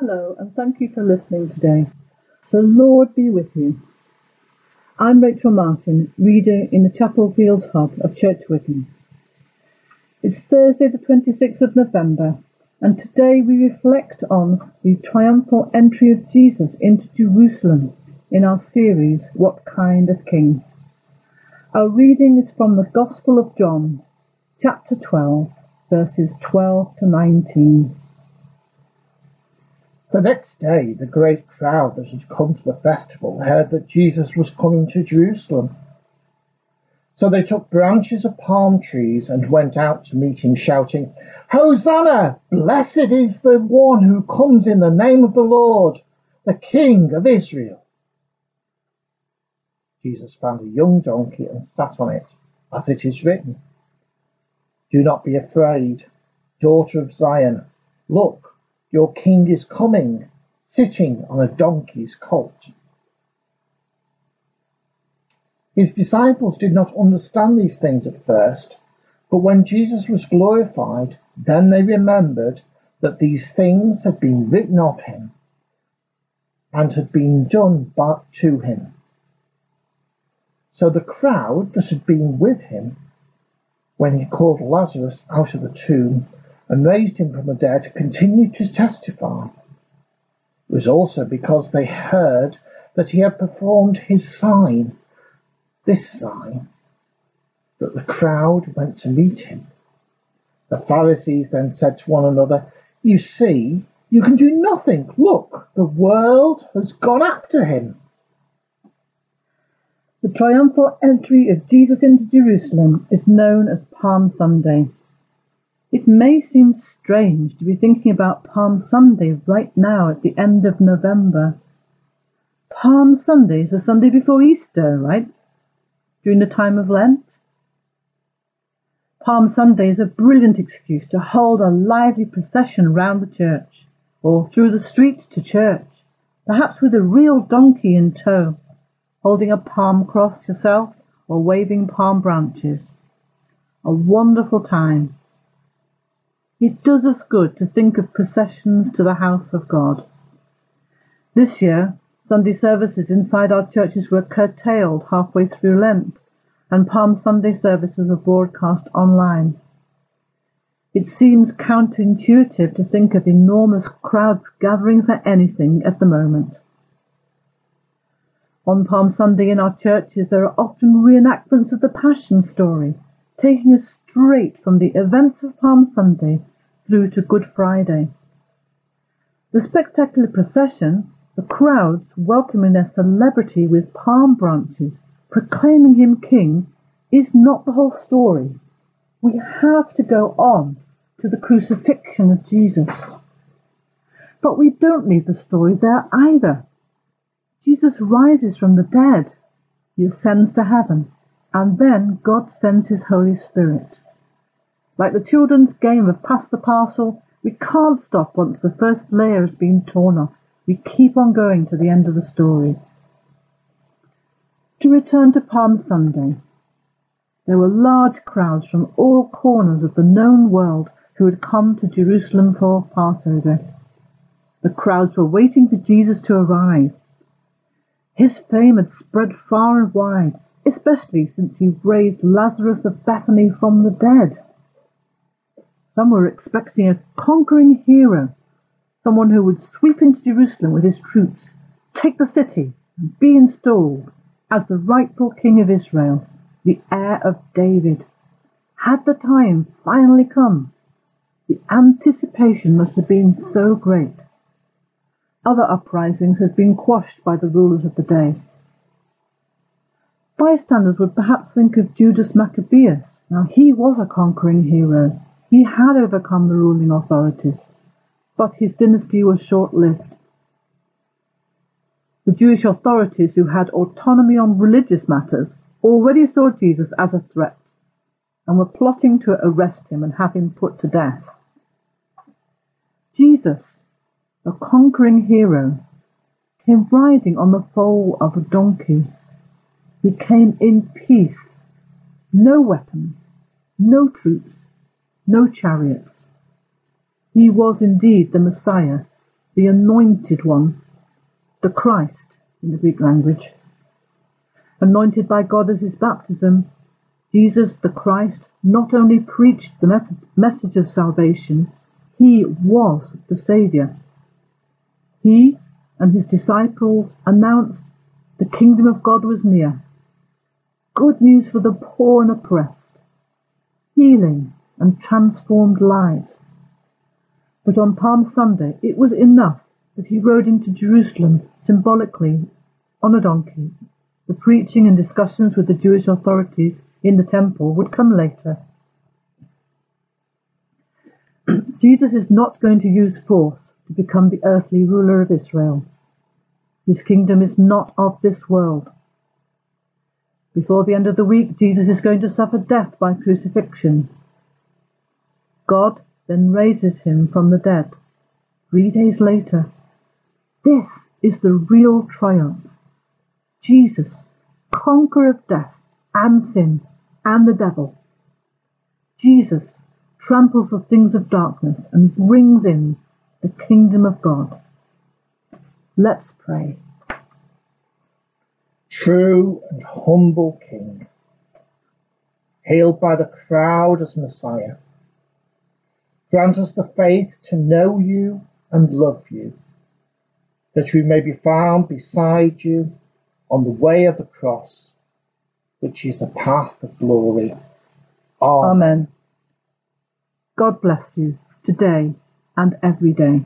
Hello, and thank you for listening today. The Lord be with you. I'm Rachel Martin, reader in the Chapel Fields Hub of Church. It's Thursday, the 26th of November, and today we reflect on the triumphal entry of Jesus into Jerusalem in our series, What Kind of King? Our reading is from the Gospel of John, chapter 12, verses 12 to 19. The next day, the great crowd that had come to the festival heard that Jesus was coming to Jerusalem. So they took branches of palm trees and went out to meet him, shouting, Hosanna! Blessed is the one who comes in the name of the Lord, the King of Israel. Jesus found a young donkey and sat on it, as it is written, Do not be afraid, daughter of Zion. Look, your king is coming, sitting on a donkey's colt. His disciples did not understand these things at first, but when Jesus was glorified, then they remembered that these things had been written of him and had been done but to him. So the crowd that had been with him when he called Lazarus out of the tomb and raised him from the dead continued to testify. It was also because they heard that he had performed his sign, this sign, that the crowd went to meet him. The Pharisees then said to one another, You see, you can do nothing. Look, the world has gone after him. The triumphal entry of Jesus into Jerusalem is known as Palm Sunday. It may seem strange to be thinking about Palm Sunday right now at the end of November. Palm Sunday is the Sunday before Easter, right? During the time of Lent. Palm Sunday is a brilliant excuse to hold a lively procession round the church, or through the streets to church, perhaps with a real donkey in tow, holding a palm cross yourself or waving palm branches. A wonderful time it does us good to think of processions to the house of God. This year, Sunday services inside our churches were curtailed halfway through Lent, and Palm Sunday services were broadcast online. It seems counterintuitive to think of enormous crowds gathering for anything at the moment. On Palm Sunday in our churches, there are often reenactments of the Passion story, taking us straight from the events of Palm Sunday through to Good Friday. The spectacular procession, the crowds welcoming their celebrity with palm branches, proclaiming him king, is not the whole story. We have to go on to the crucifixion of Jesus. But we don't leave the story there either. Jesus rises from the dead, he ascends to heaven, and then God sends his Holy Spirit. Like the children's game of pass the parcel, we can't stop once the first layer has been torn off. We keep on going to the end of the story. To return to Palm Sunday, there were large crowds from all corners of the known world who had come to Jerusalem for Passover. The crowds were waiting for Jesus to arrive. His fame had spread far and wide, especially since he raised Lazarus of Bethany from the dead. Some were expecting a conquering hero, someone who would sweep into Jerusalem with his troops, take the city, and be installed as the rightful king of Israel, the heir of David. Had the time finally come? The anticipation must have been so great. Other uprisings had been quashed by the rulers of the day. Bystanders would perhaps think of Judas Maccabeus. Now he was a conquering hero. He had overcome the ruling authorities, but his dynasty was short-lived. The Jewish authorities, who had autonomy on religious matters, already saw Jesus as a threat and were plotting to arrest him and have him put to death. Jesus, the conquering hero, came riding on the foal of a donkey. He came in peace, no weapons, no troops, no chariots. He was indeed the Messiah, the Anointed One, the Christ in the Greek language. Anointed by God as his baptism, Jesus the Christ not only preached the message of salvation, he was the Saviour. He and his disciples announced the kingdom of God was near. Good news for the poor and oppressed, healing and transformed lives. But on Palm Sunday, it was enough that he rode into Jerusalem symbolically on a donkey. The preaching and discussions with the Jewish authorities in the temple would come later. Jesus is not going to use force to become the earthly ruler of Israel. His kingdom is not of this world. Before the end of the week, Jesus is going to suffer death by crucifixion. God then raises him from the dead three days later. This is the real triumph. Jesus, conqueror of death and sin and the devil. Jesus tramples the things of darkness and brings in the kingdom of God. Let's pray. True and humble King, hailed by the crowd as Messiah, grant us the faith to know you and love you, that we may be found beside you on the way of the cross, which is the path of glory. Amen. Amen. God bless you today and every day.